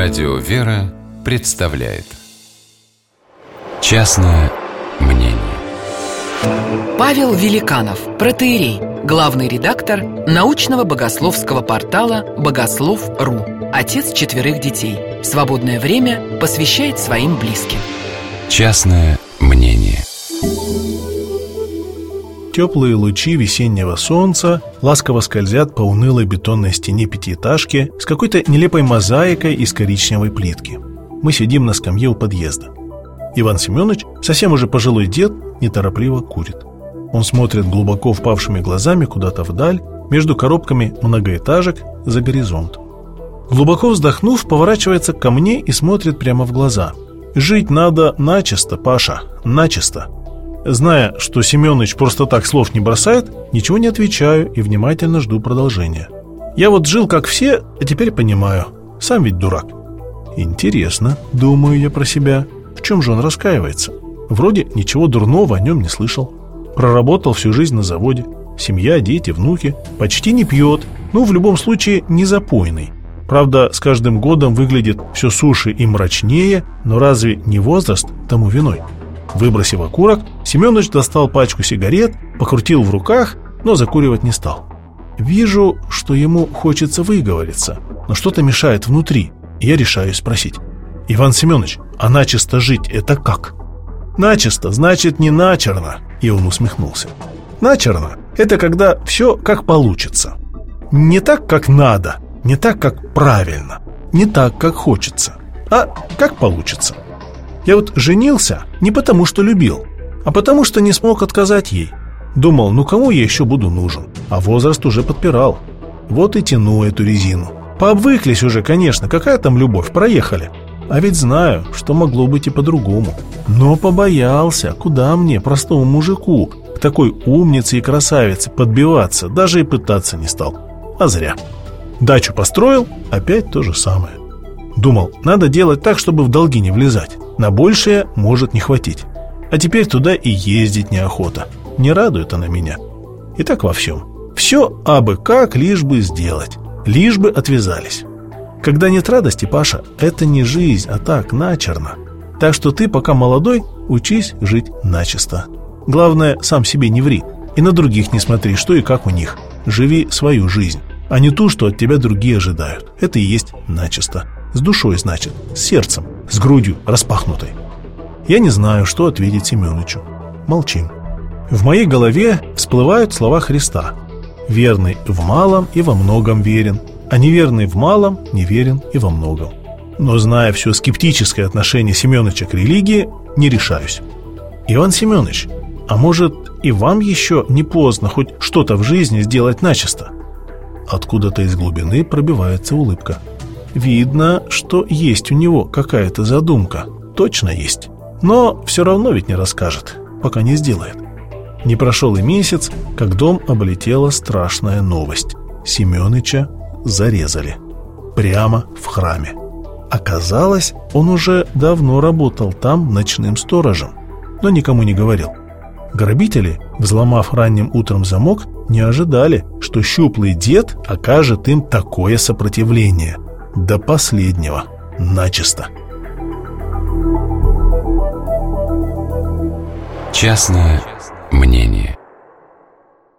Радио «Вера» представляет Частное мнение Павел Великанов, протеерей, главный редактор научного богословского портала «Богослов.ру», отец четверых детей. Свободное время посвящает своим близким. Частное мнение Теплые лучи весеннего солнца ласково скользят по унылой бетонной стене пятиэтажки с какой-то нелепой мозаикой из коричневой плитки. Мы сидим на скамье у подъезда. Иван Семенович, совсем уже пожилой дед, неторопливо курит. Он смотрит глубоко впавшими глазами куда-то вдаль, между коробками многоэтажек за горизонт. Глубоко вздохнув, поворачивается ко мне и смотрит прямо в глаза. «Жить надо начисто, Паша, начисто. Зная, что Семенович просто так слов не бросает, ничего не отвечаю и внимательно жду продолжения. Я вот жил как все, а теперь понимаю. Сам ведь дурак. Интересно, думаю я про себя. В чем же он раскаивается? Вроде ничего дурного о нем не слышал. Проработал всю жизнь на заводе. Семья, дети, внуки. Почти не пьет. Ну, в любом случае, не запойный. Правда, с каждым годом выглядит все суше и мрачнее, но разве не возраст тому виной? Выбросив окурок, Семенович достал пачку сигарет, покрутил в руках, но закуривать не стал. Вижу, что ему хочется выговориться, но что-то мешает внутри, и я решаю спросить. «Иван Семенович, а начисто жить это как?» «Начисто, значит, не начерно», и он усмехнулся. «Начерно – это когда все как получится. Не так, как надо, не так, как правильно, не так, как хочется, а как получится». Я вот женился не потому, что любил, а потому, что не смог отказать ей. Думал, ну кому я еще буду нужен? А возраст уже подпирал. Вот и тяну эту резину. Пообвыклись уже, конечно, какая там любовь, проехали. А ведь знаю, что могло быть и по-другому. Но побоялся, куда мне, простому мужику, к такой умнице и красавице подбиваться, даже и пытаться не стал. А зря. Дачу построил, опять то же самое. Думал, надо делать так, чтобы в долги не влезать. На большее может не хватить. А теперь туда и ездить неохота. Не радует она меня. И так во всем. Все абы как, лишь бы сделать. Лишь бы отвязались. Когда нет радости, Паша, это не жизнь, а так, начерно. Так что ты, пока молодой, учись жить начисто. Главное, сам себе не ври. И на других не смотри, что и как у них. Живи свою жизнь, а не ту, что от тебя другие ожидают. Это и есть начисто. С душой, значит, с сердцем, с грудью распахнутой. Я не знаю, что ответить Семеновичу. Молчим. В моей голове всплывают слова Христа. Верный в малом и во многом верен, а неверный в малом неверен и во многом. Но зная все скептическое отношение Семеновича к религии, не решаюсь. Иван Семенович, а может и вам еще не поздно хоть что-то в жизни сделать начисто? Откуда-то из глубины пробивается улыбка. Видно, что есть у него какая-то задумка. Точно есть. Но все равно ведь не расскажет, пока не сделает. Не прошел и месяц, как дом облетела страшная новость. Семёныча зарезали. Прямо в храме. Оказалось, он уже давно работал там ночным сторожем, но никому не говорил. Грабители, взломав ранним утром замок, не ожидали, что щуплый дед окажет им такое сопротивление – до последнего, начисто. Частное мнение